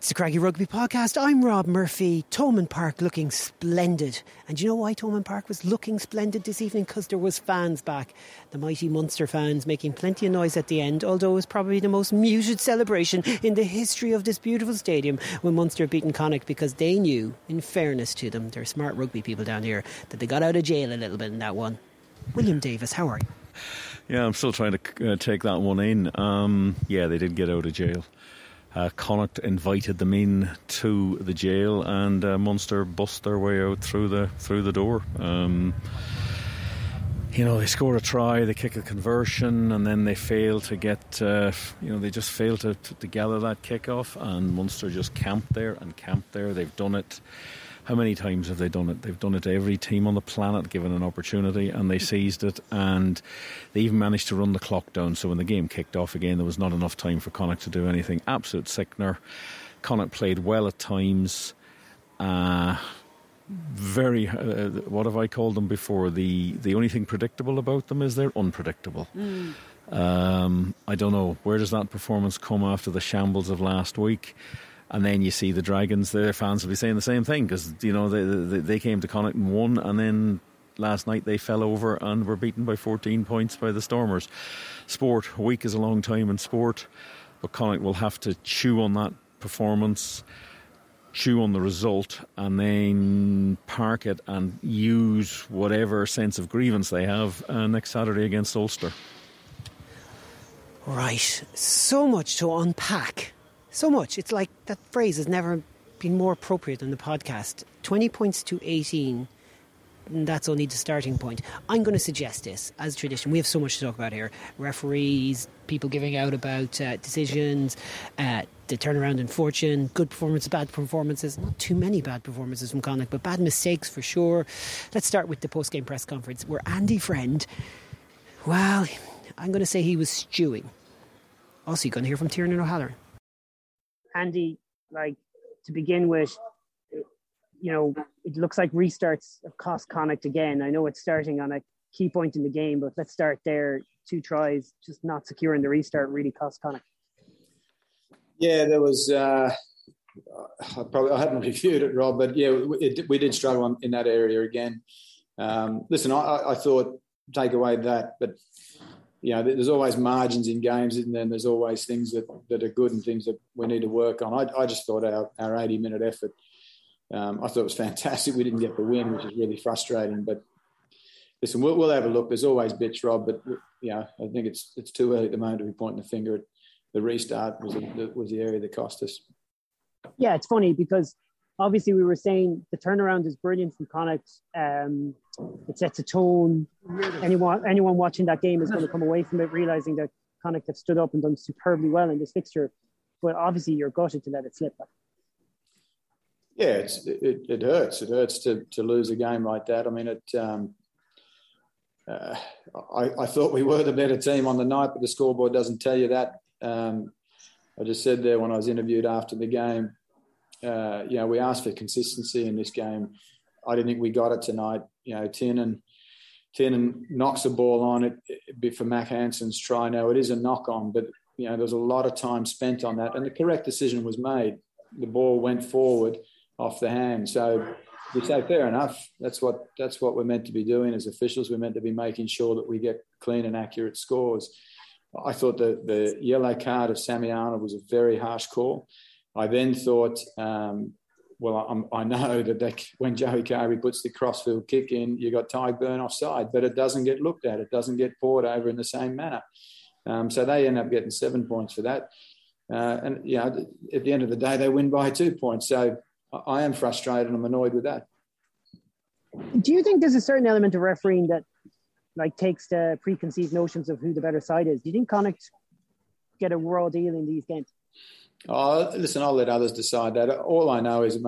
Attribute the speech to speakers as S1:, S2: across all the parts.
S1: It's the Craggy Rugby Podcast. I'm Rob Murphy. Thomond Park looking splendid. And you know why Thomond Park was looking splendid this evening? Because there was fans back. The mighty Munster fans making plenty of noise at the end, although it was probably the most muted celebration in the history of this beautiful stadium when Munster beaten Connacht because they knew, in fairness to them, they're smart rugby people down here, that they got out of jail a little bit in that one. William Davis, how are you?
S2: Yeah, I'm still trying to uh, take that one in. Um, yeah, they did get out of jail. Uh, Connacht invited them in to the jail, and uh, Munster bust their way out through the through the door. Um, you know, they score a try, they kick a conversion, and then they fail to get, uh, you know, they just fail to, to, to gather that kick off, and Munster just camped there and camped there. They've done it how many times have they done it? They've done it to every team on the planet given an opportunity, and they seized it. And they even managed to run the clock down. So when the game kicked off again, there was not enough time for Connacht to do anything. Absolute sickener. Connacht played well at times. Uh, very uh, what have I called them before? The the only thing predictable about them is they're unpredictable. Mm. Um, I don't know where does that performance come after the shambles of last week. And then you see the Dragons, their fans will be saying the same thing because, you know, they, they, they came to Connacht and won, and then last night they fell over and were beaten by 14 points by the Stormers. Sport, a week is a long time in sport, but Connacht will have to chew on that performance, chew on the result, and then park it and use whatever sense of grievance they have uh, next Saturday against Ulster.
S1: Right, so much to unpack so much. It's like that phrase has never been more appropriate than the podcast. 20 points to 18. that's only the starting point. I'm going to suggest this as tradition. We have so much to talk about here. Referees, people giving out about uh, decisions, uh, the turnaround in fortune, good performances, bad performances. Not too many bad performances from Connacht, but bad mistakes for sure. Let's start with the post game press conference where Andy Friend, well, I'm going to say he was stewing. Also, you're going to hear from Tiernan O'Halloran.
S3: Andy, like to begin with, you know, it looks like restarts cost Connacht again. I know it's starting on a key point in the game, but let's start there. Two tries, just not securing the restart really cost Connacht.
S4: Yeah, there was. Uh, I probably I haven't reviewed it, Rob, but yeah, it, we did struggle in that area again. Um, listen, I, I, thought take away that, but you know, there's always margins in games, and then there's always things that, that are good and things that we need to work on. I, I just thought our, our 80 minute effort, um, I thought it was fantastic. We didn't get the win, which is really frustrating. But listen, we'll, we'll have a look. There's always bits, Rob, but you know, I think it's it's too early at the moment to be pointing the finger at the restart was the, was the area that cost us.
S3: Yeah, it's funny because obviously we were saying the turnaround is brilliant from Connacht. Um, it sets a tone. Anyone anyone watching that game is going to come away from it realizing that Connacht have stood up and done superbly well in this fixture. But obviously, you're gutted to let it slip.
S4: Yeah, it's, it, it hurts. It hurts to, to lose a game like that. I mean, it. Um, uh, I, I, thought we were the better team on the night, but the scoreboard doesn't tell you that. Um, I just said there when I was interviewed after the game, uh, you know, we asked for consistency in this game. I didn't think we got it tonight. You know, Tiernan Tiernan knocks the ball on it for Mack Hansen's try. Now it is a knock on, but you know, there's a lot of time spent on that, and the correct decision was made. The ball went forward off the hand, so you say fair enough. That's what that's what we're meant to be doing as officials. We're meant to be making sure that we get clean and accurate scores. I thought the the yellow card of Sammy Arnold was a very harsh call. I then thought, um, well, I'm, i know that they, when Joey Carbery puts the crossfield kick in, you got Tadhg Beirne offside, but it doesn't get looked at. It doesn't get poured over in the same manner. Um, so they end up getting seven points for that. Uh, and, you know, at the end of the day, they win by two points. So I am frustrated and I'm annoyed with that.
S3: Do you think there's a certain element of refereeing that like takes the preconceived notions of who the better side is? Do you think Connacht get a raw deal in these games?
S4: Oh, listen, I'll let others decide that. All I know is,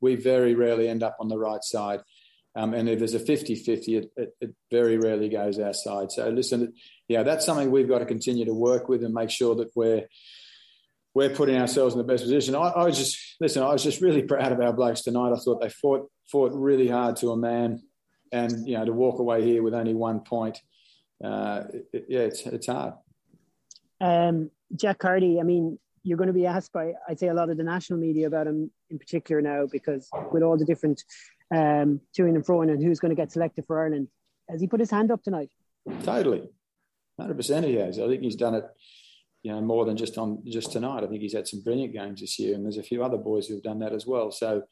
S4: we very rarely end up on the right side. Um, and if there's a 50 50, it, it, it, very rarely goes our side. So, listen, yeah, that's something we've got to continue to work with and make sure that we're we're putting ourselves in the best position. I, I was just listen. I was just really proud of our blokes tonight. I thought they fought fought really hard to a man, and you know to walk away here with only one point, uh, it, yeah, it's it's hard.
S3: Um, Jack Carty, I mean, you're going to be asked by, I'd say, a lot of the national media about him in particular now, because with all the different um, toing and froing and who's going to get selected for Ireland, has he put his hand up tonight?
S4: Totally, hundred percent. He has. I think he's done it. You know, more than just on just tonight. I think he's had some brilliant games this year, and there's a few other boys who've done that as well. So,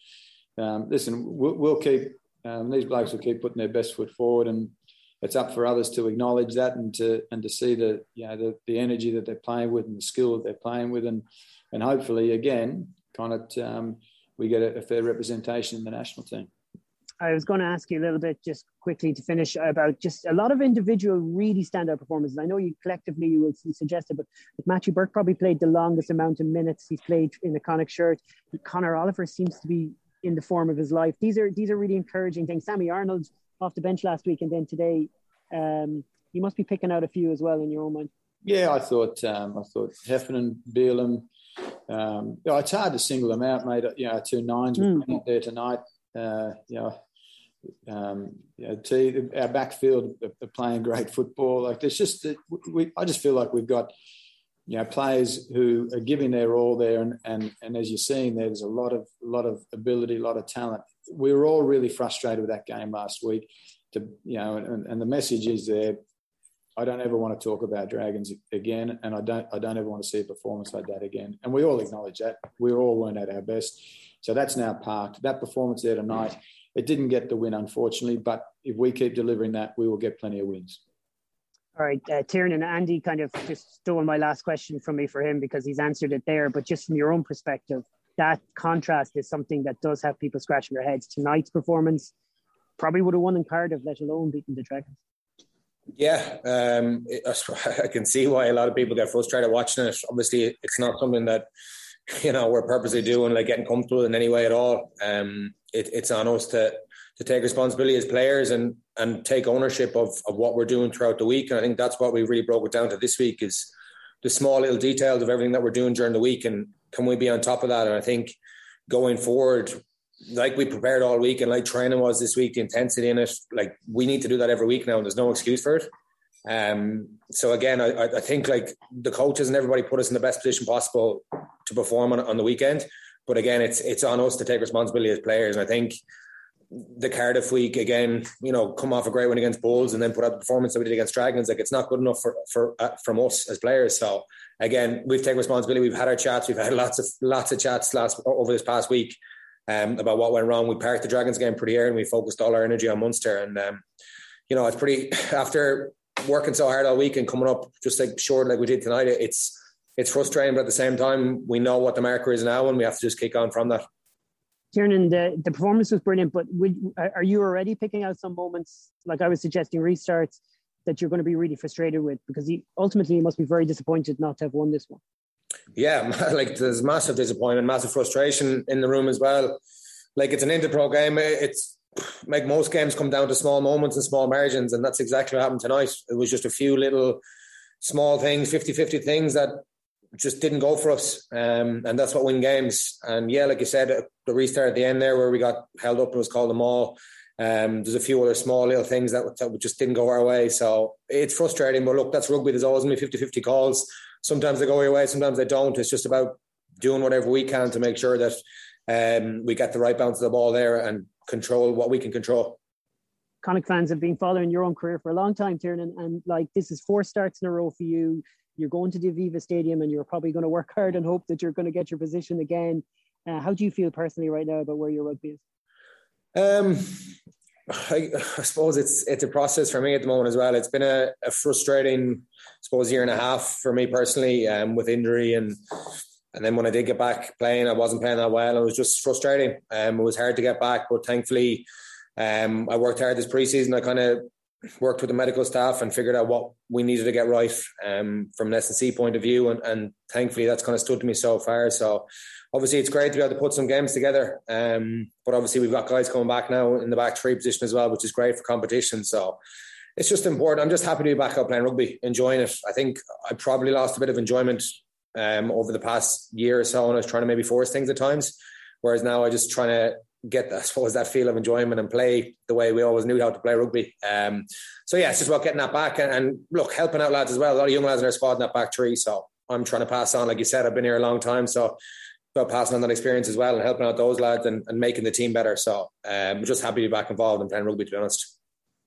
S4: um, listen, we'll, we'll keep um, these blokes will keep putting their best foot forward, and it's up for others to acknowledge that and to and to see the you know the, the energy that they're playing with and the skill that they're playing with, and and hopefully again, kind of um, we get a, a fair representation in the national team.
S3: I was going to ask you a little bit just quickly to finish about just a lot of individual really standout performances. I know you collectively you will suggest it, but Matthew Burke probably played the longest amount of minutes he's played in the Connacht shirt. Conor Oliver seems to be in the form of his life. These are these are really encouraging things. Sammy Arnold off the bench last week and then today, um, you must be picking out a few as well in your own mind.
S4: Yeah, I thought um, I thought Heffernan, Bealham. Um, you know, it's hard to single them out, mate. You know, two nines mm. there tonight. Uh, you know, um, you know, T, our backfield are playing great football. Like there's just, we, I just feel like we've got, you know, players who are giving their all there, and and and as you're seeing, there's a lot of lot of ability, a lot of talent. We were all really frustrated with that game last week. To you know, and, and the message is there. I don't ever want to talk about Dragons again, and I don't I don't ever want to see a performance like that again. And we all acknowledge that we all weren't at our best, so that's now parked. That performance there tonight it didn't get the win, unfortunately, but if we keep delivering that, we will get plenty of wins.
S3: All right, uh, and Andy kind of just stole my last question from me for him because he's answered it there. But just from your own perspective, that contrast is something that does have people scratching their heads. Tonight's performance probably would have won in Cardiff, let alone beating the Dragons.
S5: Yeah, um, I can see why a lot of people get frustrated watching it. Obviously, it's not something that you know we're purposely doing, like getting comfortable in any way at all. Um, it, it's on us to to take responsibility as players and and take ownership of of what we're doing throughout the week. And I think that's what we really broke it down to this week is the small little details of everything that we're doing during the week, and can we be on top of that? And I think going forward, like we prepared all week and like training was this week, the intensity in it, like we need to do that every week now, and there's no excuse for it. Um, so again, I, I think like the coaches and everybody put us in the best position possible to perform on, on the weekend. But again, it's it's on us to take responsibility as players. And I think the Cardiff week again, you know, come off a great win against Bulls and then put out the performance that we did against Dragons. Like it's not good enough for for uh, from us as players. So again, we've taken responsibility. We've had our chats. We've had lots of lots of chats last over this past week um, about what went wrong. We parked the Dragons game pretty early and we focused all our energy on Munster. And um, you know, it's pretty after working so hard all week and coming up just like short like we did tonight. It's it's frustrating, but at the same time, we know what the marker is now, and we have to just kick on from that.
S3: Tiernan, the, the performance was brilliant, but would, are you already picking out some moments, like I was suggesting, restarts that you're going to be really frustrated with? Because he, ultimately, you must be very disappointed not to have won this one.
S5: Yeah, like there's massive disappointment, massive frustration in the room as well. Like it's an interpro game. Eh, it's like most games come down to small moments and small margins, and that's exactly what happened tonight. It was just a few little small things, 50 50 things that just didn't go for us. Um, and that's what win games. And yeah, like you said, the restart at the end there where we got held up and was called a maul. Um, there's a few other small little things that, that just didn't go our way. So it's frustrating. But look, that's rugby. There's always going to be 50 50 calls. Sometimes they go your way, sometimes they don't. It's just about doing whatever we can to make sure that um, we get the right bounce of the ball there and control what we can control.
S3: Connacht fans have been following your own career for a long time, Tiernan, and like this is four starts in a row for you you're going to the Aviva Stadium and you're probably going to work hard and hope that you're going to get your position again. Uh, how do you feel personally right now about where your rugby is?
S5: Um, I, I, suppose it's it's a process for me at the moment as well. It's been a, a frustrating, I suppose, year and a half for me personally, um, with injury and and then when I did get back playing, I wasn't playing that well. It was just frustrating. Um, it was hard to get back, but thankfully, um, I worked hard this preseason. I kind of worked with the medical staff and figured out what we needed to get right um, from an S&C point of view. And, and, thankfully, that's kind of stood to me so far. So obviously, it's great to be able to put some games together. Um, but obviously, we've got guys coming back now in the back three position as well, which is great for competition. So it's just important. I'm just happy to be back out playing rugby, enjoying it. I think I probably lost a bit of enjoyment um, over the past year or so, and I was trying to maybe force things at times. Whereas now I just trying to get, that, I suppose, that feel of enjoyment and play the way we always knew how to play rugby. Um, so yeah, it's just about getting that back and, and, look, helping out lads as well. A lot of young lads in our squad in that back three. So I'm trying to pass on. Like you said, I've been here a long time, so about passing on that experience as well and helping out those lads and, and making the team better. So um, I'm just happy to be back involved in playing rugby, to be honest.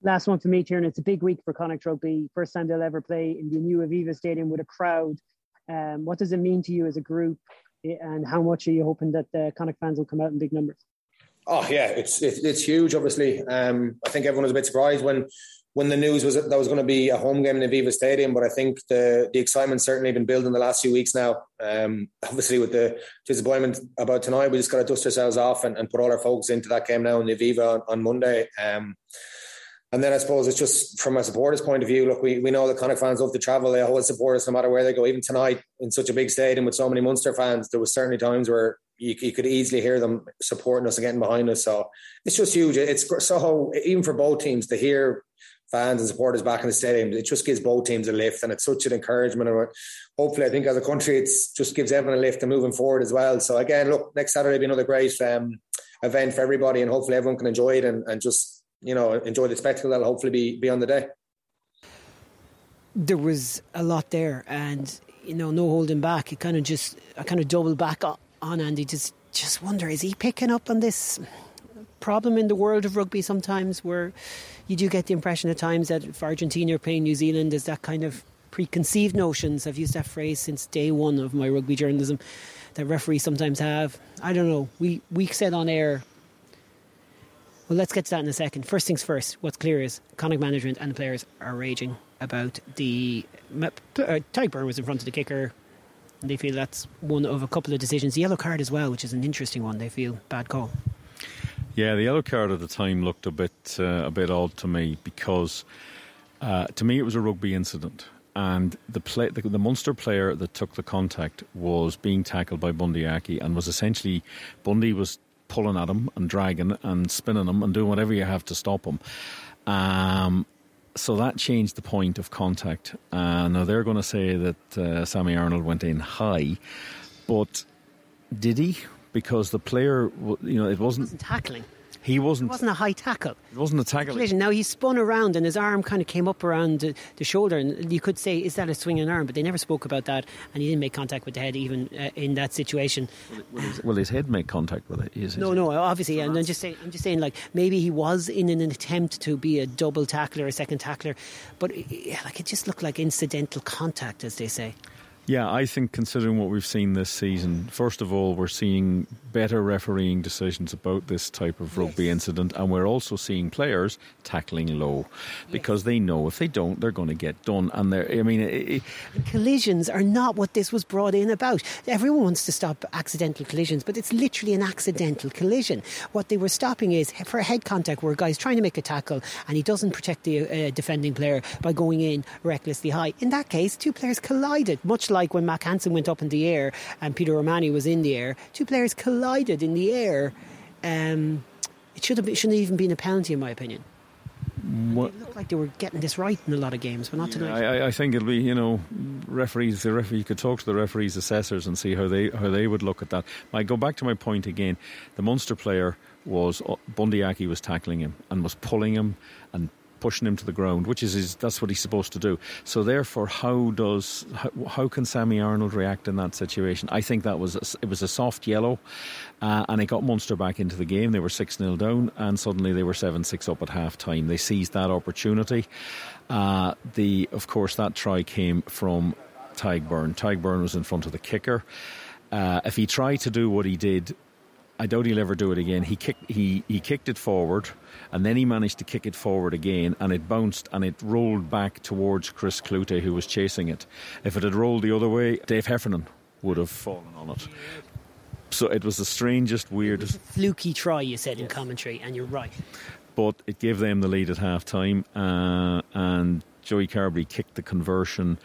S3: Last one for me, Tiernan. It's a big week for Connacht Rugby. First time they'll ever play in the new Aviva Stadium with a crowd. Um, what does it mean to you as a group, and how much are you hoping that the Connacht fans will come out in big numbers?
S5: Oh yeah, it's it's, huge. Obviously, um, I think everyone was a bit surprised when when the news was that there was going to be a home game in the Aviva Stadium, but I think the the excitement certainly been building the last few weeks now. Um, obviously, with the disappointment about tonight, we just got to dust ourselves off and, and, put all our focus into that game now in the Aviva on, on Monday. Um, and then I suppose it's just from a supporters' point of view. Look, we, we know the Connacht fans love to travel. They always support us no matter where they go. Even tonight in such a big stadium with so many Munster fans, there was certainly times where you, you could easily hear them supporting us and getting behind us. So it's just huge. It's so even for both teams to hear fans and supporters back in the stadium. It just gives both teams a lift, and it's such an encouragement. And hopefully, I think as a country, it just gives everyone a lift and moving forward as well. So again, look, next Saturday will be another great um, event for everybody, and hopefully everyone can enjoy it and, and just you know enjoy the spectacle that'll hopefully be be on the day.
S1: There was a lot there, and you know, no holding back. It kind of just, I kind of doubled back on Andy. Just, just wonder, is he picking up on this problem in the world of rugby sometimes where you do get the impression at times that if Argentina are playing New Zealand, there's that kind of preconceived notions. I've used that phrase since day one of my rugby journalism that referees sometimes have. I don't know. We we said on air. Well, let's get to that in a second. First things first. What's clear is Connacht management and the players are raging about the. Uh, Beirne was in front of the kicker. They feel that's one of a couple of decisions. The yellow card as well, which is an interesting one. They feel bad call.
S2: Yeah, the yellow card at the time looked a bit uh, a bit odd to me because uh, to me it was a rugby incident, and the, play, the, the Munster player that took the contact was being tackled by Bundee Aki and was essentially Bundee was pulling at him and dragging and spinning him and doing whatever you have to stop him. Um, so that changed the point of contact. Uh, now they're going to say that uh, Sammy Arnold went in high, but did he? because the player, you know, it wasn't,
S1: wasn't tackling.
S2: He wasn't.
S1: It wasn't a high tackle.
S2: It wasn't a tackle.
S1: Now he spun around and his arm kind of came up around the, the, shoulder, and you could say, "Is that a swinging arm?" But they never spoke about that, and he didn't make contact with the head even uh, in that situation.
S2: Will his, will his, head make contact with it? His,
S1: no, no, obviously. And I'm just saying, I'm just saying, like maybe he was in an attempt to be a double tackler, a second tackler, but like it just looked like incidental contact, as they say.
S2: Yeah, I think considering what we've seen this season, first of all, we're seeing better refereeing decisions about this type of rugby yes. incident, and we're also seeing players tackling low because yes. they know if they don't, they're going to get done. And they're, I mean, it,
S1: collisions are not what this was brought in about. Everyone wants to stop accidental collisions, but it's literally an accidental collision. What they were stopping is for head contact where a guy's trying to make a tackle and he doesn't protect the uh, defending player by going in recklessly high. In that case, two players collided, much like when Mack Hansen went up in the air and Peter O'Mahony was in the air. Two players collided in the air. Um, it should have been, shouldn't have even been a penalty, in my opinion. What? It looked like they were getting this right in a lot of games, but not yeah, tonight.
S2: I, I, think it'll be, you know, referees. The referee, you could talk to the referees' assessors and see how they how they would look at that. I go back to my point again. The Munster player was Bundee Aki was tackling him and was pulling him pushing him to the ground, which is his, that's what he's supposed to do. So therefore, how does how, how can Sammy Arnold react in that situation? I think that was a, it was a soft yellow, uh, and it got Munster back into the game. They were six 0 down, and suddenly they were seven six up at half time. They seized that opportunity. Uh, the of course that try came from. Tadhg Beirne was in front of the kicker. Uh, if he tried to do what he did I doubt he'll ever do it again. He kicked he, he kicked it forward and then he managed to kick it forward again and it bounced and it rolled back towards Chris Cloete who was chasing it. If it had rolled the other way, Dave Heffernan would have fallen on it. So it was the strangest, weirdest
S1: fluky try you said in commentary and you're right.
S2: But it gave them the lead at half time uh, and Joey Carbery kicked the conversion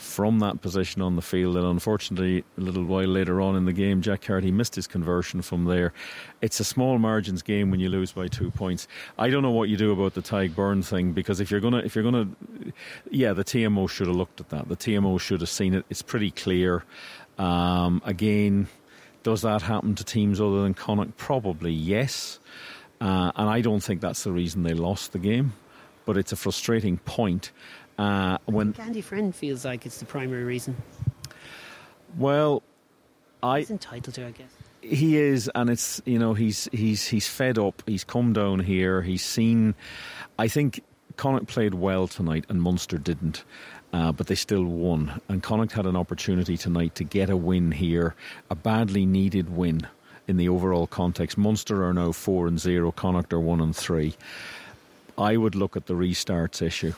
S2: from that position on the field. And unfortunately, a little while later on in the game, Jack Carty missed his conversion from there. It's a small margins game when you lose by two points. I don't know what you do about the Tadhg Beirne thing because if you're gonna, if you're gonna, yeah, the TMO should have looked at that. The TMO should have seen it. It's pretty clear. Um, again, does that happen to teams other than Connacht? Probably yes. Uh, and I don't think that's the reason they lost the game. But it's a frustrating point.
S1: Uh, when Andy Friend feels like it's the primary reason.
S2: Well, I
S1: He's entitled to, I guess.
S2: he is, and it's you know he's he's he's fed up. He's come down here. He's seen. I think Connacht played well tonight, and Munster didn't. Uh, but they still won, and Connacht had an opportunity tonight to get a win here, a badly needed win in the overall context. Munster are now four and zero. Connacht are one and three. I would look at the restarts issue.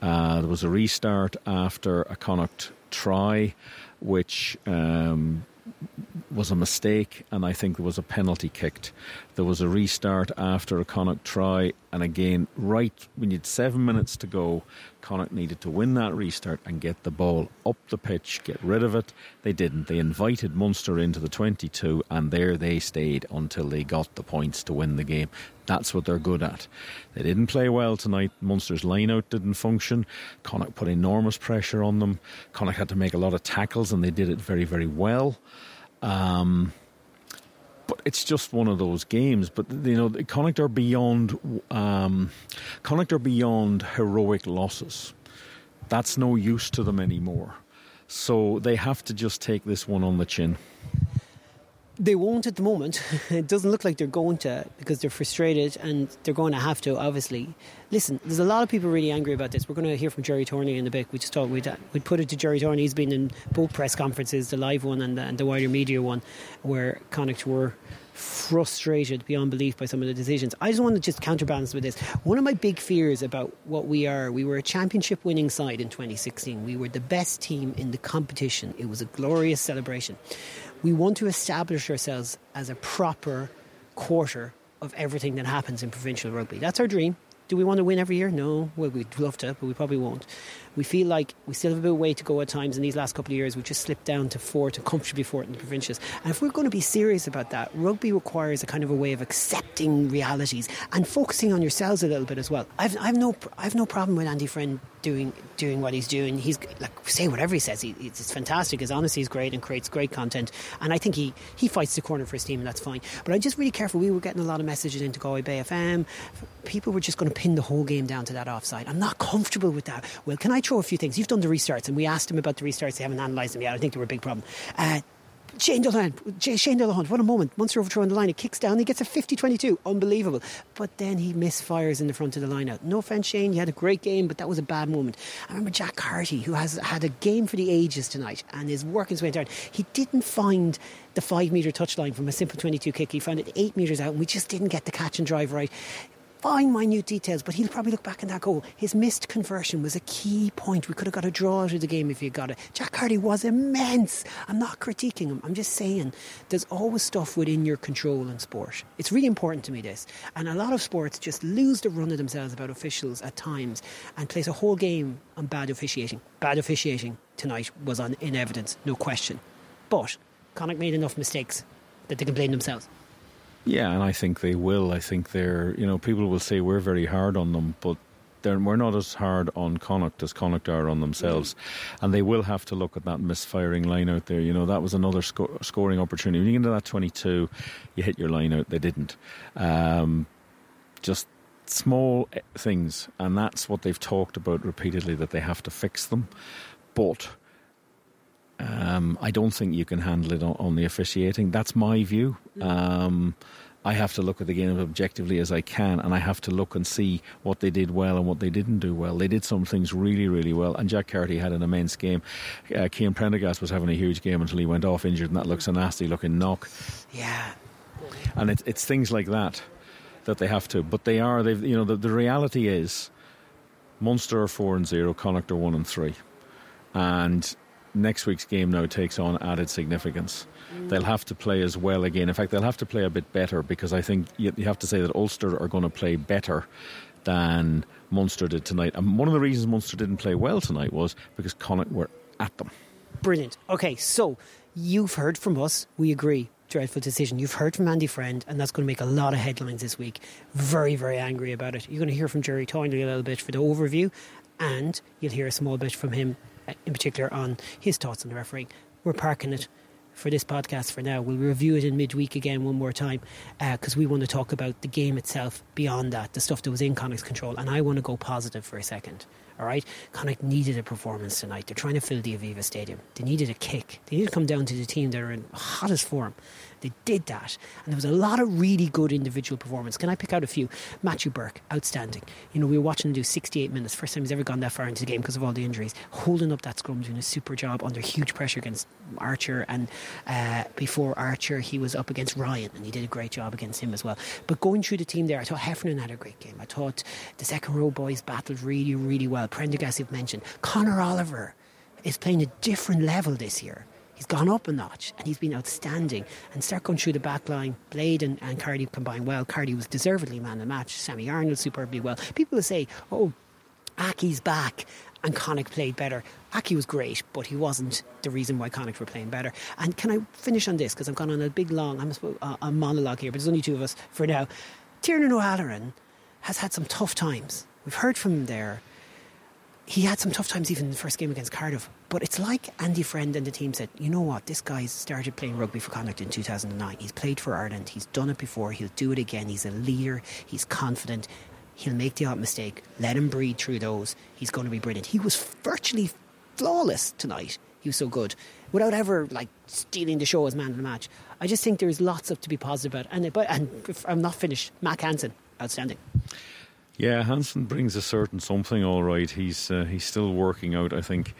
S2: Uh, there was a restart after a Connacht try, which um, was a mistake, and I think there was a penalty kicked. There was a restart after a Connacht try, and again, right when you had seven minutes to go, Connacht needed to win that restart and get the ball up the pitch, get rid of it. They didn't. They invited Munster into the 22, and there they stayed until they got the points to win the game. That's what they're good at. They didn't play well tonight. Munster's lineout didn't function. Connacht put enormous pressure on them. Connacht had to make a lot of tackles, and they did it very, very well. Um, but it's just one of those games. But you know, Connacht are beyond um, Connacht are beyond heroic losses. That's no use to them anymore. So they have to just take this one on the chin.
S1: They won't at the moment. it doesn't look like they're going to because they're frustrated and they're going to have to, obviously. Listen, there's a lot of people really angry about this. We're going to hear from Gerry Thornley in a bit. We just thought we'd, uh, we'd put it to Gerry Thornley. He's been in both press conferences, the live one and the, and the wider media one, where Connacht were frustrated beyond belief by some of the decisions. I just want to just counterbalance with this. One of my big fears about what we are, we were a championship winning side in 2016. We were the best team in the competition. It was a glorious celebration. We want to establish ourselves as a proper quarter of everything that happens in provincial rugby. That's our dream. Do we want to win every year? No. Well, we'd love to, but we probably won't. We feel like we still have a bit of way to go at times in these last couple of years. We've just slipped down to fourth and comfortably fourth in the provincials. And if we're going to be serious about that, rugby requires a kind of a way of accepting realities and focusing on yourselves a little bit as well. I've, I've no, I've no problem with Andy Friend doing doing what he's doing. He's like say whatever he says. He, it's fantastic. His honesty is great and creates great content. And I think he he fights the corner for his team, and that's fine. But I'm just really careful. We were getting a lot of messages into Galway Bay FM. People were just going to pin the whole game down to that offside. I'm not comfortable with that. Well, can I throw a few things? You've done the restarts, and we asked him about the restarts. They haven't analysed them yet. I think they were a big problem. Uh, Shane Delahunt, Shane Delahunt, what a moment. Munster overthrowing the line, he kicks down, he gets a 50 22. Unbelievable. But then he misfires in the front of the line out. No offence, Shane, you had a great game, but that was a bad moment. I remember Jack Carty, who has had a game for the ages tonight and his way down. He didn't find the five metre touchline from a simple 22 kick. He found it eight metres out, and we just didn't get the catch and drive right fine minute details, but he'll probably look back on that goal. His missed conversion was a key point. We could have got a draw out of the game if he got it. Jack Carty was immense. I'm not critiquing him. I'm just saying there's always stuff within your control in sport. It's really important to me, this. And a lot of sports just lose the run of themselves about officials at times and place a whole game on bad officiating. Bad officiating tonight was on, in evidence, no question. But Connacht made enough mistakes that they can blame themselves.
S2: Yeah, and I think they will. I think they're, you know, people will say we're very hard on them, but we're not as hard on Connacht as Connacht are on themselves. Mm-hmm. And they will have to look at that misfiring line out there. You know, that was another sco- scoring opportunity. When you get into that 22, you hit your line out. They didn't. Um, just small eh, things. And that's what they've talked about repeatedly, that they have to fix them. But um, I don't think you can handle it on, on the officiating. That's my view. Um, I have to look at the game as objectively as I can, and I have to look and see what they did well and what they didn't do well. They did some things really, really well, and Jack Carty had an immense game. Uh, Cian Prendergast was having a huge game until he went off injured, and that looks a nasty looking knock.
S1: Yeah,
S2: and it, it's things like that that they have to. But they are. They've you know the, the reality is, Munster are four and zero, Connacht are one and three, and next week's game now takes on added significance. They'll have to play as well again. In fact, they'll have to play a bit better because I think you, you have to say that Ulster are going to play better than Munster did tonight. And one of the reasons Munster didn't play well tonight was because Connacht were at them.
S1: Brilliant. Okay, so you've heard from us. We agree. Dreadful decision. You've heard from Andy Friend, and that's going to make a lot of headlines this week. Very, very angry about it. You're going to hear from Gerry Thornley a little bit for the overview, and you'll hear a small bit from him in particular on his thoughts on the refereeing. We're parking it for this podcast for now. We'll review it in midweek again one more time because uh, we want to talk about the game itself beyond that, the stuff that was in Connacht's control. And I want to go positive for a second. All right, Connacht needed a performance tonight. They're trying to fill the Aviva Stadium. They needed a kick. They need to come down to the team that are in hottest form. They did that, and there was a lot of really good individual performance. Can I pick out a few? Matthew Burke, outstanding. You know, we were watching him do 68 minutes, first time he's ever gone that far into the game because of all the injuries. Holding up that scrum, doing a super job under huge pressure against Archer, and uh, before Archer, he was up against Ryan, and he did a great job against him as well. But going through the team there, I thought Heffernan had a great game. I thought the second row boys battled really, really well. Prendergast, you've mentioned. Conor Oliver is playing a different level this year. He's gone up a notch and he's been outstanding. And start going through the back line. Blade and, and Carty combined well. Carty was deservedly man of the match. Sammy Arnold superbly well. People will say, oh, Aki's back and Connacht played better. Aki was great, but he wasn't the reason why Connacht were playing better. And can I finish on this? Because I've gone on a big long I'm a, uh, a monologue here, but there's only two of us for now. Tiernan O'Halloran has had some tough times. We've heard from him there he had some tough times even in the first game against Cardiff. But it's like Andy Friend and the team said, you know what, this guy's started playing rugby for Connacht in 2009. He's played for Ireland. He's done it before. He'll do it again. He's a leader. He's confident. He'll make the odd mistake. Let him breathe through those. He's going to be brilliant. He was virtually flawless tonight. He was so good without ever like stealing the show as man of the match. I just think there's lots of to be positive about. And, and I'm not finished. Mack Hansen, outstanding.
S2: Yeah, Hansen brings a certain something. All right, he's uh, he's still working out. I think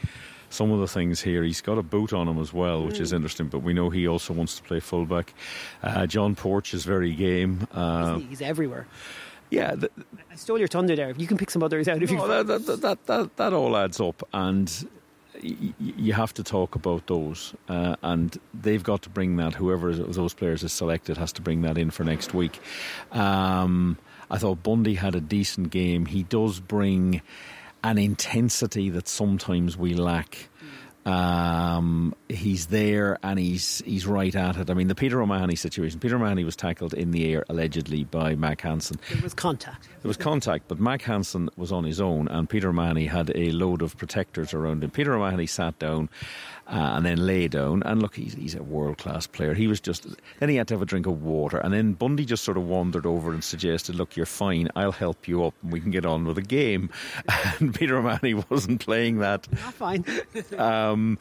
S2: some of the things here. He's got a boot on him as well, which mm. is interesting. But we know he also wants to play fullback. Uh, John Porch is very game.
S1: Uh, he's everywhere.
S2: Yeah, the,
S1: I stole your thunder there. You can pick some others out if
S2: no, you. That, that, that, that, that all adds up, and you have to talk about those, uh, and they've got to bring that. Whoever those players is selected has to bring that in for next week. Um, I thought Bundee had a decent game. He does bring an intensity that sometimes we lack. Um, he's there and he's he's right at it. I mean, the Peter O'Mahony situation. Peter O'Mahony was tackled in the air allegedly by Mack Hansen.
S1: It was contact.
S2: It was contact, but Mack Hansen was on his own, and Peter O'Mahony had a load of protectors around him. Peter O'Mahony sat down uh, and then lay down. And look, he's, he's a world class player. He was just, then he had to have a drink of water. And then Bundee just sort of wandered over and suggested, Look, you're fine. I'll help you up and we can get on with the game. And Peter O'Mahony wasn't playing that.
S1: Not fine.
S2: um,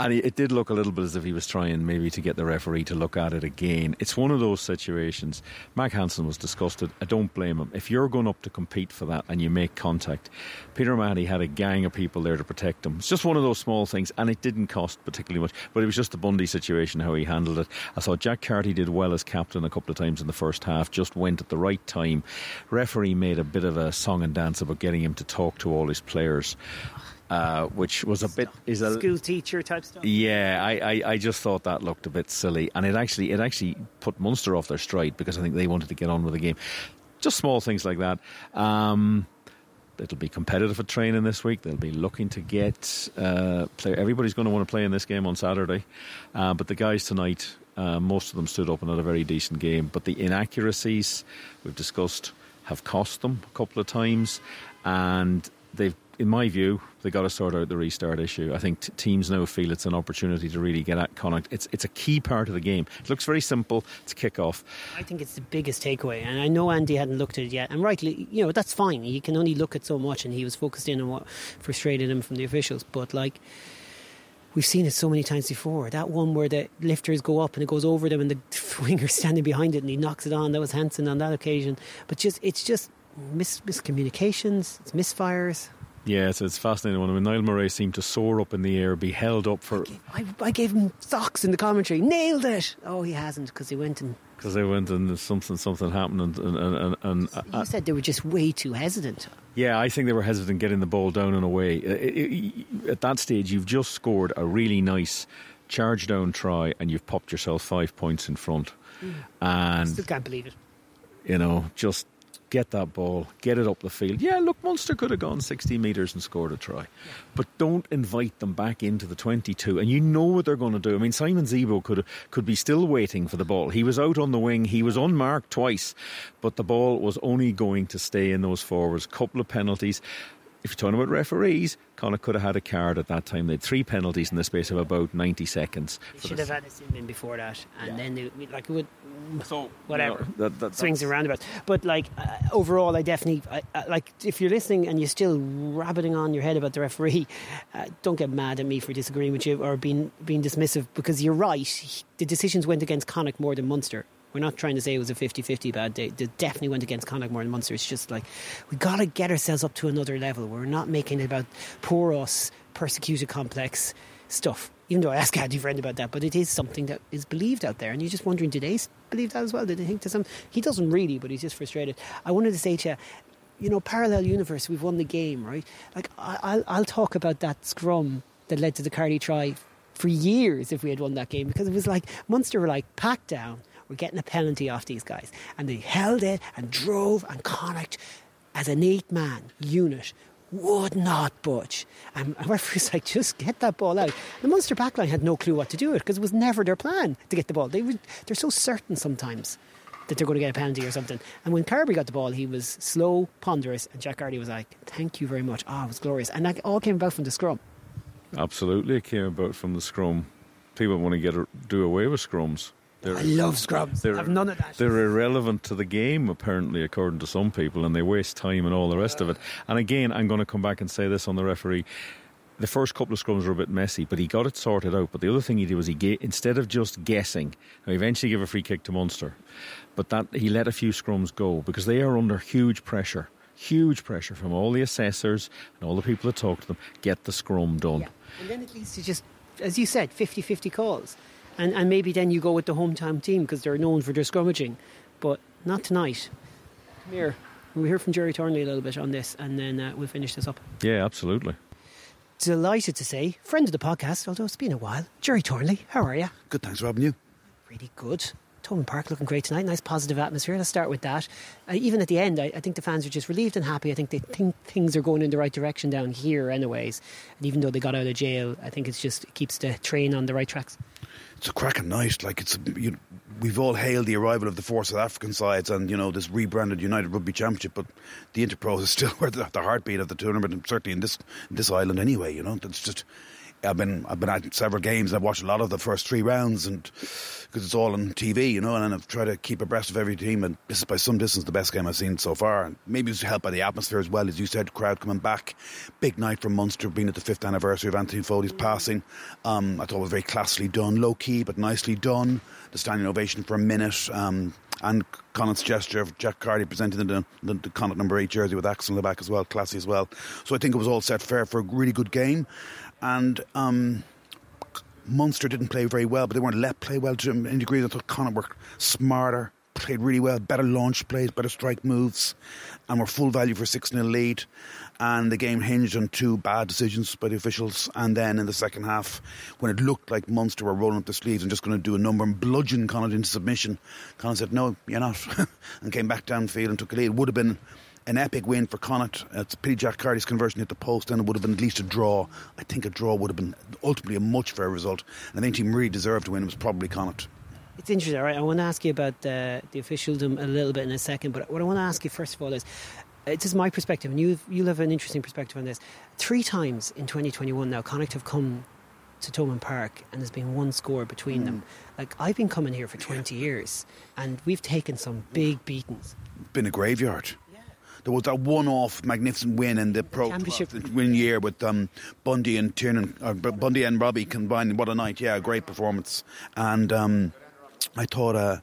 S2: and it did look a little bit as if he was trying maybe to get the referee to look at it again. It's one of those situations. Mack Hansen was disgusted. I don't blame him. If you're going up to compete for that and you make contact, Peter Mahony had a gang of people there to protect him. It's just one of those small things, and it didn't cost particularly much. But it was just the Bundee situation, how he handled it. I thought Jack Carty did well as captain a couple of times in the first half, just went at the right time. Referee made a bit of a song and dance about getting him to talk to all his players. Uh, which was a bit
S1: is
S2: a
S1: school teacher type stuff.
S2: Yeah, I, I, I, just thought that looked a bit silly, and it actually it actually put Munster off their stride because I think they wanted to get on with the game. Just small things like that. Um, it'll be competitive at training this week. They'll be looking to get uh, play. Everybody's going to want to play in this game on Saturday, uh, but the guys tonight, uh, most of them stood up and had a very decent game. But the inaccuracies we've discussed have cost them a couple of times, and they've in my view, they got to sort out the restart issue. I think t- teams now feel it's an opportunity to really get at Connacht. It's it's a key part of the game. It looks very simple. It's kick off.
S1: I think it's the biggest takeaway, and I know Andy hadn't looked at it yet, and rightly, you know, that's fine. He can only look at so much, and he was focused in on what frustrated him from the officials. But like. We've seen it so many times before. That one where the lifters go up and it goes over them, and the winger's standing behind it, and he knocks it on. That was Hansen on that occasion. But just it's just mis- miscommunications, it's misfires.
S2: Yeah, it's, it's fascinating one. I mean, Niall Murray seemed to soar up in the air, be held up for.
S1: I gave, I, gave him socks in the commentary. Nailed it. Oh, he hasn't because he went and.
S2: Because they went and something something happened and and and. and
S1: uh, you said they were just way too hesitant.
S2: Yeah, I think they were hesitant getting the ball down and away. It, it, at that stage, you've just scored a really nice charge down try, and you've popped yourself five points in front. Mm. And
S1: I still can't believe it.
S2: You know, just get that ball, get it up the field. Yeah, look, Munster could have gone 60 metres and scored a try. But don't invite them back into the 22. And you know what they're going to do. I mean, Simon Zebo could, could be still waiting for the ball. He was out on the wing, he was unmarked twice, but the ball was only going to stay in those forwards. Couple of penalties if you're talking about referees, Connacht could have had a card at that time. They had three penalties in the space of about 90 seconds.
S1: They should have had a sin bin before that, and
S2: Yeah.
S1: then they, like it would
S2: So,
S1: whatever
S2: you know, that- that-
S1: swings
S2: that's-
S1: and roundabouts. But like uh, overall, I definitely I, I, like if you're listening and you're still rabbiting on your head about the referee, uh, don't get mad at me for disagreeing with you or being being dismissive because you're right. He- The decisions went against Connacht more than Munster. We're not trying to say it was a 50-50 bad day. They definitely went against Connacht more than Munster. It's just like we got to get ourselves up to another level. We're not making it about poor us, persecuted complex stuff. Even though I asked Andy Friend about that, but it is something that is believed out there, and you're just wondering, did they believe that as well? Did they think to some? He doesn't really, but he's just frustrated. I wanted to say to you, you know, parallel universe. We've won the game, right? Like I'll, I'll talk about that scrum that led to the Carty try for years if we had won that game because it was like Munster were like packed down. We're getting a penalty off these guys, and they held it and drove and Connacht as an eight-man unit would not budge. And referee's like, just get that ball out. The Munster backline had no clue what to do it because it was never their plan to get the ball. They would, they're so certain sometimes that they're going to get a penalty or something. And when Carbery got the ball, he was slow, ponderous, and Jack Carty was like, thank you very much. Ah, it was glorious. And that all came about from the scrum.
S2: Absolutely, it came about from the scrum. People want to get do away with scrums. They're,
S1: I love scrums.
S2: they're,
S1: I've none of that.
S2: They're irrelevant to the game, apparently, according to some people, and they waste time and all the rest of it. And again, I'm going to come back and say this on the referee. The first couple of scrums were a bit messy, but he got it sorted out. But the other thing he did was he instead of just guessing, he eventually gave a free kick to Munster, but that he let a few scrums go because they are under huge pressure, huge pressure from all the assessors and all the people that talk to them. Get the scrum done.
S1: Yeah. And then at least you just, as you said, 50 50 calls. And, and maybe then you go with the hometown team because they're known for their scrummaging. But not tonight. Come here. We'll hear from Gerry Thornley a little bit on this and then uh, we'll finish this up.
S2: Yeah, absolutely.
S1: Delighted to say, friend of the podcast, although it's been a while, Gerry Thornley. How are you?
S6: Good, thanks, Rob. And you?
S1: Really good. Thomond Park looking great tonight. Nice positive atmosphere. Let's start with that. Uh, even at the end, I, I think the fans are just relieved and happy. I think they think things are going in the right direction down here, anyways. And even though they got out of jail, I think it's just it keeps the train on the right tracks.
S6: It's a cracking night. Like it's, you, we've all hailed the arrival of the four South African sides and you know this rebranded United Rugby Championship, but the Interpros is still the, the heartbeat of the tournament, and certainly in this this island anyway. You know, it's just. I've been I've been at several games. And I've watched a lot of the first three rounds, and because it's all on TV, you know, and I've tried to keep abreast of every team. And this is by some distance the best game I've seen so far. And maybe it's helped by the atmosphere as well, as you said, crowd coming back. Big night for Munster, being at the fifth anniversary of Anthony Foley's passing. Um, I thought it was very classily done, low key but nicely done. The standing ovation for a minute. Um, and Connacht's gesture of Jack Carty presenting the, the, the Connacht number eight jersey with Axel in the back as well, classy as well. So I think it was all set fair for a really good game. And um, Munster didn't play very well, but they weren't let play well to any degree. I thought Connacht were smarter, played really well, better launch plays, better strike moves, and were full value for 6 0 lead. And the game hinged on two bad decisions by the officials. And then in the second half, when it looked like Munster were rolling up their sleeves and just going to do a number and bludgeon Connacht into submission, Connacht said, No, you're not, and came back downfield and took a lead. It would have been an epic win for Connacht. It's a pity Jack Carty's conversion hit the post, and it would have been at least a draw. I think a draw would have been ultimately a much fairer result. And I think the team really deserved to win. It was probably Connacht.
S1: It's interesting, all right? I want to ask you about uh, the officialdom a little bit in a second, but what I want to ask you first of all is it's just my perspective, and you you'll have an interesting perspective on this. Three times in 2021 now, Connacht have come to Thomond Park, and there's been one score between them. Like I've been coming here for 20 years, and we've taken some big beatings.
S6: Been a graveyard. There was that one-off magnificent win in the pro
S1: Championship.
S6: win year with um, Bundee and Tiernan, uh, Bundee and Robbie combined. What a night! Yeah, great performance. And um, I thought, uh,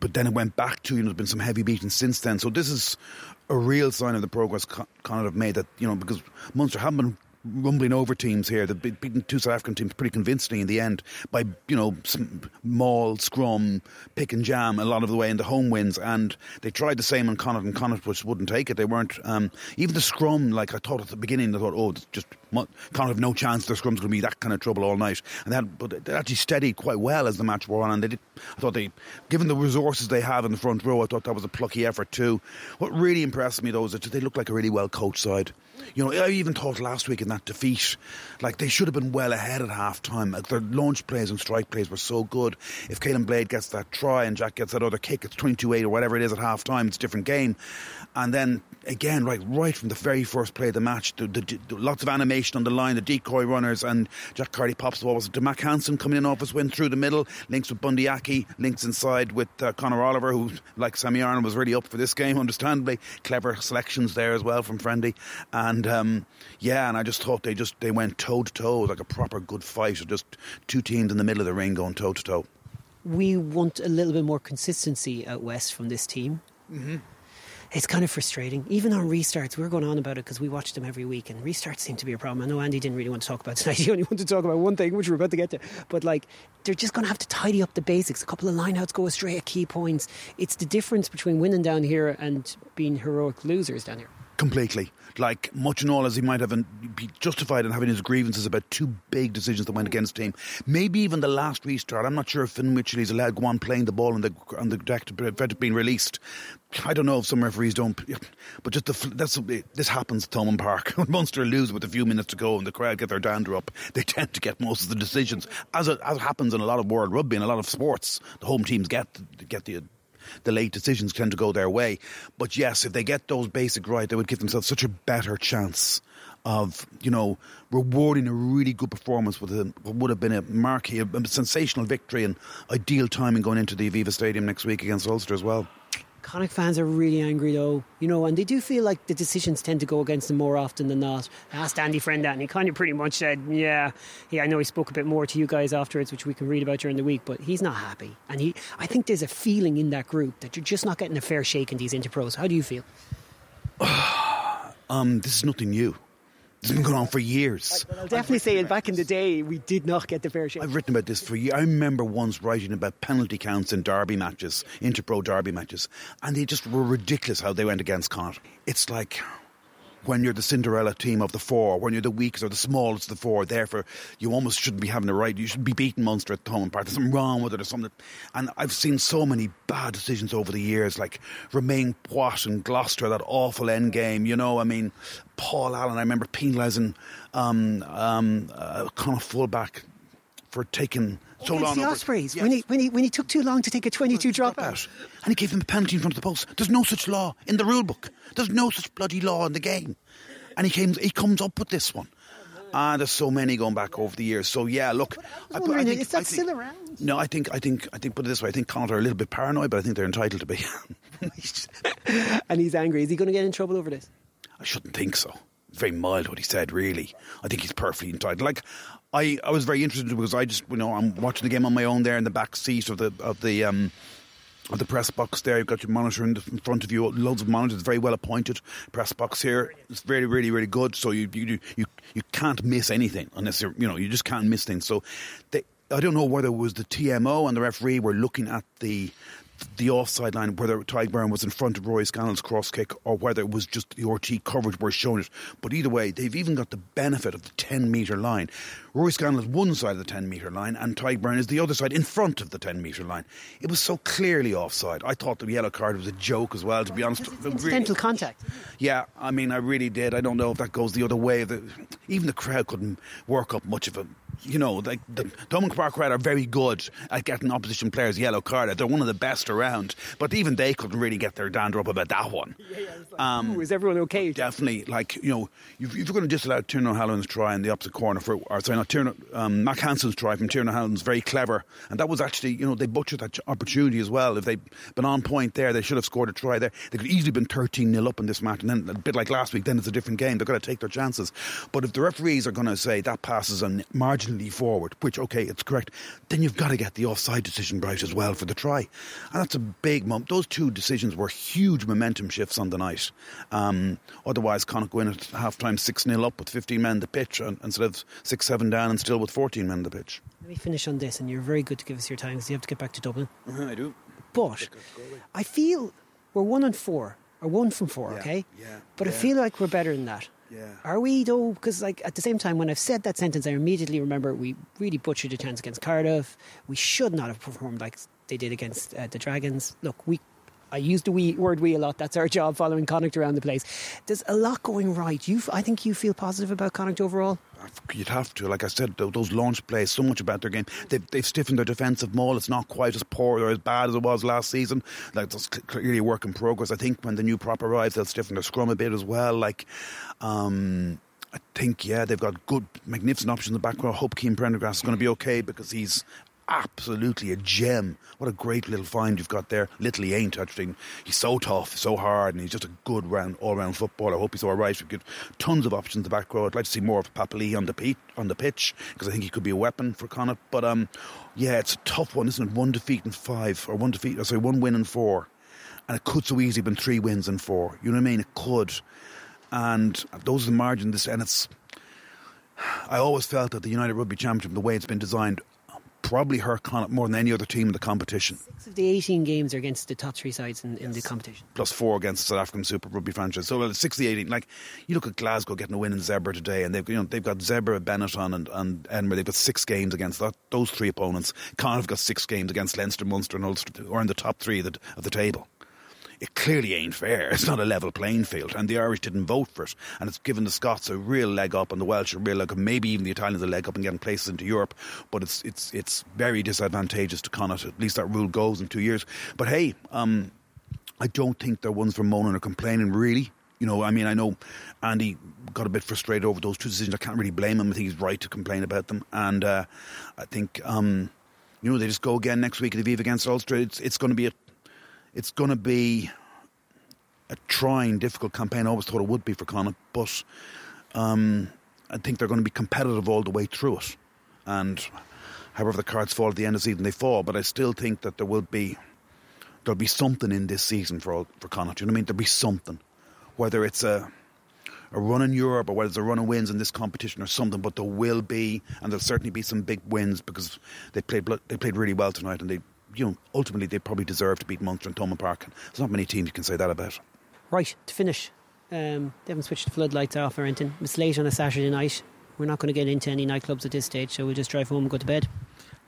S6: but then it went back to you know there's been some heavy beating since then. So this is a real sign of the progress Con- Connacht have made. That you know because Munster haven't been rumbling over teams here. They've beaten two South African teams pretty convincingly in the end by you know maul, scrum, pick and jam a lot of the way in the home wins. And they tried the same on Connacht, and Connacht just wouldn't take it. They weren't um, even the scrum. Like I thought at the beginning, I thought, oh, just Connacht have no chance. Their scrum's going to be that kind of trouble all night. And that, but they actually steadied quite well as the match wore on. And they did. I thought they, given the resources they have in the front row, I thought that was a plucky effort too. What really impressed me though is that they look like a really well coached side. You know, I even thought last week in that defeat. Like they should have been well ahead at half time. Like their launch plays and strike plays were so good. If Caolin Blade gets that try and Jack gets that other kick, it's 22 8 or whatever it is at half time, it's a different game. And then again, right right from the very first play of the match, the, the, the, lots of animation on the line, the decoy runners, and Jack Carty pops the ball. Was it Mack Hansen coming in off his win through the middle, links with Bundee Aki, links inside with uh, Conor Oliver, who, like Sammy Arnold, was really up for this game, understandably. Clever selections there as well from Friendly. And um, yeah, and I just thought they just they went toe to toe, like a proper good fight, just two teams in the middle of the ring going toe to toe.
S1: We want a little bit more consistency out west from this team.
S6: Mm-hmm
S1: it's kind of frustrating. Even on restarts, we are going on about it because we watch them every week, and restarts seem to be a problem. I know Andy didn't really want to talk about tonight. He only wanted to talk about one thing, which we're about to get to. But like, they're just going to have to tidy up the basics. A couple of lineouts go astray at key points. It's the difference between winning down here and being heroic losers down here.
S6: Completely. Like, much and all as he might have be justified in having his grievances about two big decisions that went against him. Maybe even the last restart. I'm not sure if Finn Mitchell is allowed to go on playing the ball on the, on the deck to being released. I don't know if some referees don't, but just the, that's this happens at Thomond Park. When Munster lose with a few minutes to go and the crowd get their dander up, they tend to get most of the decisions, as it, as it happens in a lot of world rugby and a lot of sports. The home teams get get the the late decisions tend to go their way. But yes, if they get those basic right, they would give themselves such a better chance of you know rewarding a really good performance with a, what would have been a marquee, a, a sensational victory, and ideal timing going into the Aviva Stadium next week against Ulster as well.
S1: Connacht fans are really angry though, you know, and they do feel like the decisions tend to go against them more often than not. I asked Andy Friend that, and he kind of pretty much said, "Yeah, yeah." I know he spoke a bit more to you guys afterwards, which we can read about during the week, but he's not happy, and he. I think there's a feeling in that group that you're just not getting a fair shake in these interpros. How do you feel?
S6: um, this is nothing new. It's been going on for years.
S1: I'll definitely say it. Back in the day, we did not get the fair share.
S6: I've written about this for years. I remember once writing about penalty counts in derby matches, interpro derby matches, and they just were ridiculous how they went against Connacht. It's like when you're the Cinderella team of the four, when you're the weakest or the smallest of the four, therefore you almost shouldn't be having a right. You should be beating Munster at Thomond Park. There's something wrong with it or something. And I've seen so many bad decisions over the years, like Romain Poite and Gloucester, that awful end game. You know, I mean, Paul Allen. I remember penalising um, um, uh, kind of fullback for taking so
S1: long. the Ospreys yes. when he when he when he took too long to take a twenty-two drop out,
S6: and he gave them a penalty in front of the post. There's no such law in the rule book. There's no such bloody law in the game, and he came he comes up with this one. Ah, there's so many going back over the years. So yeah, look,
S1: I, I think, is that think, still around?
S6: No, I think I think I think put it this way. I think Connacht are a little bit paranoid, but I think they're entitled to be.
S1: and he's angry. Is he going to get in trouble over this?
S6: I shouldn't think so. Very mild what he said. Really, I think he's perfectly entitled. Like I, I was very interested because I just you know I'm watching the game on my own there in the back seat of the of the um, of the press box there. You've got your monitor in, the, in front of you, loads of monitors, very well appointed press box here. It's really really, really good. So you you you you can't miss anything unless you're you know you just can't miss things. So they, I don't know whether it was the TMO and the referee were looking at the the offside line, whether Tadhg Beirne was in front of Rory Scannell's cross kick or whether it was just the RT coverage were showing it. But either way, they've even got the benefit of the 10 metre line. Rory Scannell is one side of the 10 metre line and Tadhg Beirne is the other side in front of the 10 metre line. It was so clearly offside. I thought the yellow card was a joke as well, to be honest.
S1: Incidental really, contact.
S6: Yeah, I mean, I really did. I don't know if that goes the other way. The, even the crowd couldn't work up much of a you know, like the Thomond Park are very good at getting opposition players yellow carded. They're one of the best around, but even they couldn't really get their dander up about that one.
S1: Yeah, yeah, like, um, is everyone okay?
S6: Definitely, like you know, if, you're going to disallow Tiernan O'Halloran's try in the opposite corner for, or sorry, not Tiernan, um, Mack Hansen's try from Tiernan O'Halloran's very clever, and that was actually, you know, they butchered that opportunity as well. If they'd been on point there, they should have scored a try there. They could easily have been 13 0 up in this match, and then a bit like last week, then it's a different game. They've got to take their chances. But if the referees are going to say that passes on marginally forward, which, okay, it's correct, then you've got to get the offside decision right as well for the try. And that's a big moment. Those two decisions were huge momentum shifts on the night. Um, otherwise, Connacht go in at half time 6 0 up with 15 men in the pitch and, instead of 6 7 down and still with 14 men in the pitch.
S1: Let me finish on this, and you're very good to give us your time because you have to get back to Dublin.
S6: Uh-huh, I do.
S1: But I feel we're one and four, or one from four,
S6: yeah,
S1: okay?
S6: Yeah.
S1: But
S6: yeah.
S1: I feel like we're better than that.
S6: Yeah.
S1: Are we though? Because like at the same time, when I've said that sentence, I immediately remember we really butchered a chance against Cardiff. We should not have performed like they did against uh, the Dragons. Look, we. I use the we, word we a lot. That's our job, following Connacht around the place. There's a lot going right. You, I think you feel positive about Connacht overall.
S6: You'd have to, like I said, those launch plays so much about their game. They've, they've stiffened their defensive maul. It's not quite as poor or as bad as it was last season. Like that's clearly a work in progress. I think when the new prop arrives, they'll stiffen their scrum a bit as well. Like, um, I think yeah, they've got good, magnificent options in the back row. I hope Cian Prendergast is going to be okay because he's absolutely a gem. What a great little find you've got there. Little he ain't actually. He's so tough, so hard, and he's just a good round, all-round footballer. I hope he's all right. We've got tons of options in the back row. I'd like to see more of Papali'i on the on the pitch because I think he could be a weapon for Connacht. But um, yeah, it's a tough one, isn't it? One defeat in five, or one defeat, sorry, one win in four, and it could so easily been three wins in four. You know what I mean? It could, and those are the margins. And it's. I always felt that the United Rugby Championship, the way it's been designed, probably hurt Connacht more than any other team in the competition.
S1: Six of the 18 games are against the top three sides in, in yes. the competition.
S6: Plus four against the South African Super Rugby franchise. So well, six of the 18. Like, you look at Glasgow getting a win in Zebre today, and they've, you know, they've got Zebre, Benetton, and, and Edinburgh. They've got six games against that, those three opponents. Connacht have got six games against Leinster, Munster, and Ulster, who are in the top three of the, of the table it clearly ain't fair. It's not a level playing field, and the Irish didn't vote for it. And it's given the Scots a real leg up, and the Welsh a real leg up, maybe even the Italians a leg up in getting places into Europe. But it's it's it's very disadvantageous to Connacht. At least that rule goes in two years. But hey, um, I don't think they're ones for moaning or complaining, really. You know, I mean, I know Andy got a bit frustrated over those two decisions. I can't really blame him. I think he's right to complain about them. And uh, I think, um, you know, they just go again next week at the against Ulster. It's, it's going to be a it's going to be a trying, difficult campaign. I always thought it would be for Connacht, but um, I think they're going to be competitive all the way through it. And however the cards fall at the end of the season, they fall. But I still think that there will be there'll be something in this season for for Connacht. You know what I mean? There'll be something, whether it's a a run in Europe or whether it's a run of wins in this competition or something. But there will be, and there'll certainly be some big wins because they played they played really well tonight and they you know, ultimately they probably deserve to beat Munster and Thomond Park. There's not many teams you can say that about.
S1: Right, to finish, um, they haven't switched the floodlights off or anything. It's late on a Saturday night. We're not going to get into any nightclubs at this stage, so we'll just drive home and go to bed.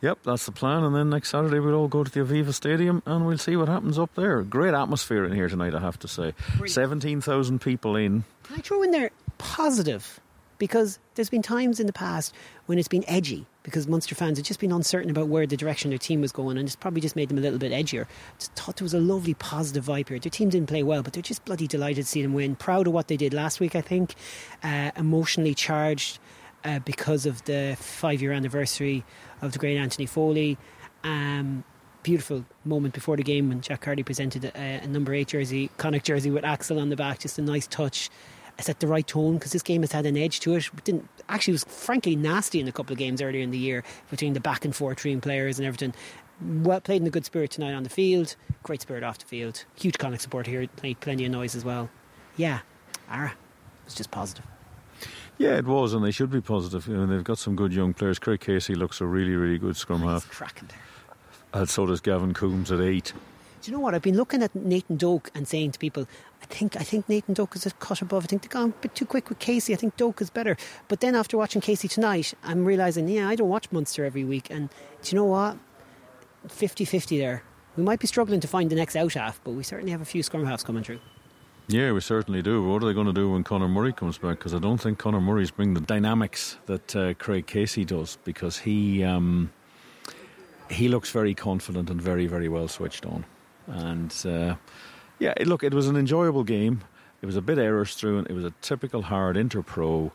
S2: Yep, that's the plan. And then next Saturday we'll all go to the Aviva Stadium and we'll see what happens up there. Great atmosphere in here tonight, I have to say. 17,000 people in.
S1: Can I throw in there positive? because there's been times in the past when it's been edgy because Munster fans had just been uncertain about where the direction their team was going and it's probably just made them a little bit edgier. Just thought there was a lovely positive vibe here. Their team didn't play well, but they're just bloody delighted to see them win. Proud of what they did last week, I think. Uh, emotionally charged uh, because of the five year anniversary of the great Anthony Foley. Um, beautiful moment before the game when Jack Carty presented a, a number eight jersey, Connacht jersey with Axel on the back. Just a nice touch set the right tone because this game has had an edge to it. it. Didn't actually was frankly nasty in a couple of games earlier in the year between the back and forth between players and everything. Well played in a good spirit tonight on the field. Great spirit off the field. Huge Connacht support here. Made plenty of noise as well. Yeah, Ara, it's just positive.
S2: Yeah, it was, and they should be positive. You know, they've got some good young players. Craig Casey looks a really, really good scrum half.
S1: Cracking there.
S2: And so does Gavin Coombes at eight.
S1: Do you know what? I've been looking at Nathan Doak and saying to people, I think I think Nathan Doak is a cut above. I think they've gone a bit too quick with Casey. I think Doak is better. But then after watching Casey tonight, I'm realising, yeah, I don't watch Munster every week. And do you know what? 50 50 there. We might be struggling to find the next out half, but we certainly have a few scrum halves coming through.
S2: Yeah, we certainly do. What are they going to do when Conor Murray comes back? Because I don't think Conor Murray's bring the dynamics that uh, Craig Casey does. Because he um, he looks very confident and very very well switched on. And uh, yeah, look, it was an enjoyable game. It was a bit errors through, and it was a typical hard interpro.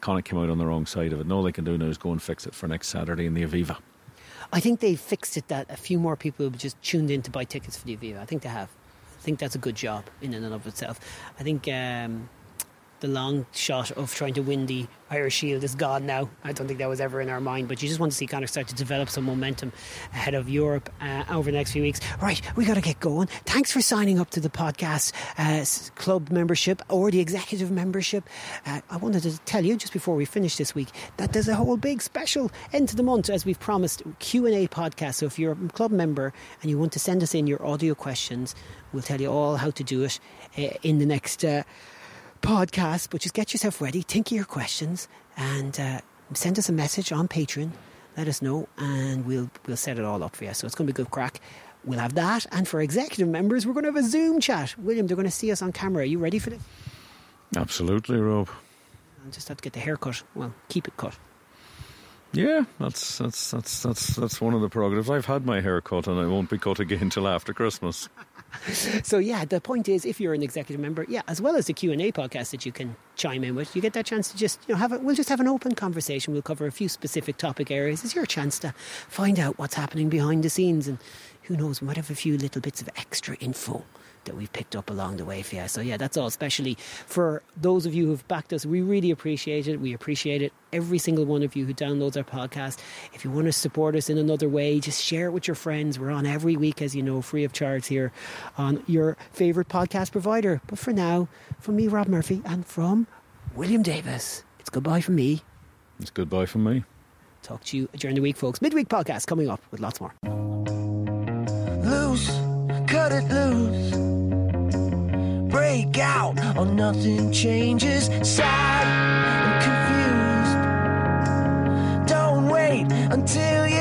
S2: Connacht came out on the wrong side of it. And all they can do now is go and fix it for next Saturday in the Aviva.
S1: I think they fixed it that a few more people have just tuned in to buy tickets for the Aviva. I think they have. I think that's a good job in and of itself. I think um, the long shot of trying to win the Irish Shield is gone now. I don't think that was ever in our mind, but you just want to see Connacht start to develop some momentum ahead of Europe uh, over the next few weeks. Right, we got to get going. Thanks for signing up to the podcast uh, club membership or the executive membership. Uh, I wanted to tell you just before we finish this week that there's a whole big special end the month, as we've promised, Q and A podcast. So if you're a club member and you want to send us in your audio questions, we'll tell you all how to do it uh, in the next uh, podcast, but just get yourself ready, think of your questions, and uh, send us a message on Patreon. Let us know, and we'll we'll set it all up for you. So it's going to be good crack. we'll have that. And for executive members, we're going to have a Zoom chat. William, they're going to see us on camera. Are you ready for this?
S2: Absolutely, Rob.
S1: I'll just have to get the hair cut. Well, keep it cut.
S2: Yeah, that's that's that's that's that's one of the prerogatives. I've had my hair cut, and I won't be cut again till after Christmas.
S1: So yeah, the point is, if you're an executive member, yeah, as well as the Q and A podcast that you can chime in with, you get that chance to just you know have a, we'll just have an open conversation. We'll cover a few specific topic areas. It's your chance to find out what's happening behind the scenes, and who knows, we might have a few little bits of extra info that we've picked up along the way for you. So yeah, that's all. Especially for those of you who've backed us, we really appreciate it. We appreciate it. Every single one of you who downloads our podcast. If you want to support us in another way, just share it with your friends. We're on every week, as you know, free of charge here on your favorite podcast provider. But for now, from me, Rob Murphy, and from William Davis, it's goodbye from me.
S2: It's goodbye from me.
S1: Talk to you during the week, folks. Midweek podcast coming up with lots more.
S7: loose, cut it loose break out or nothing changes. Sad and confused. Don't wait until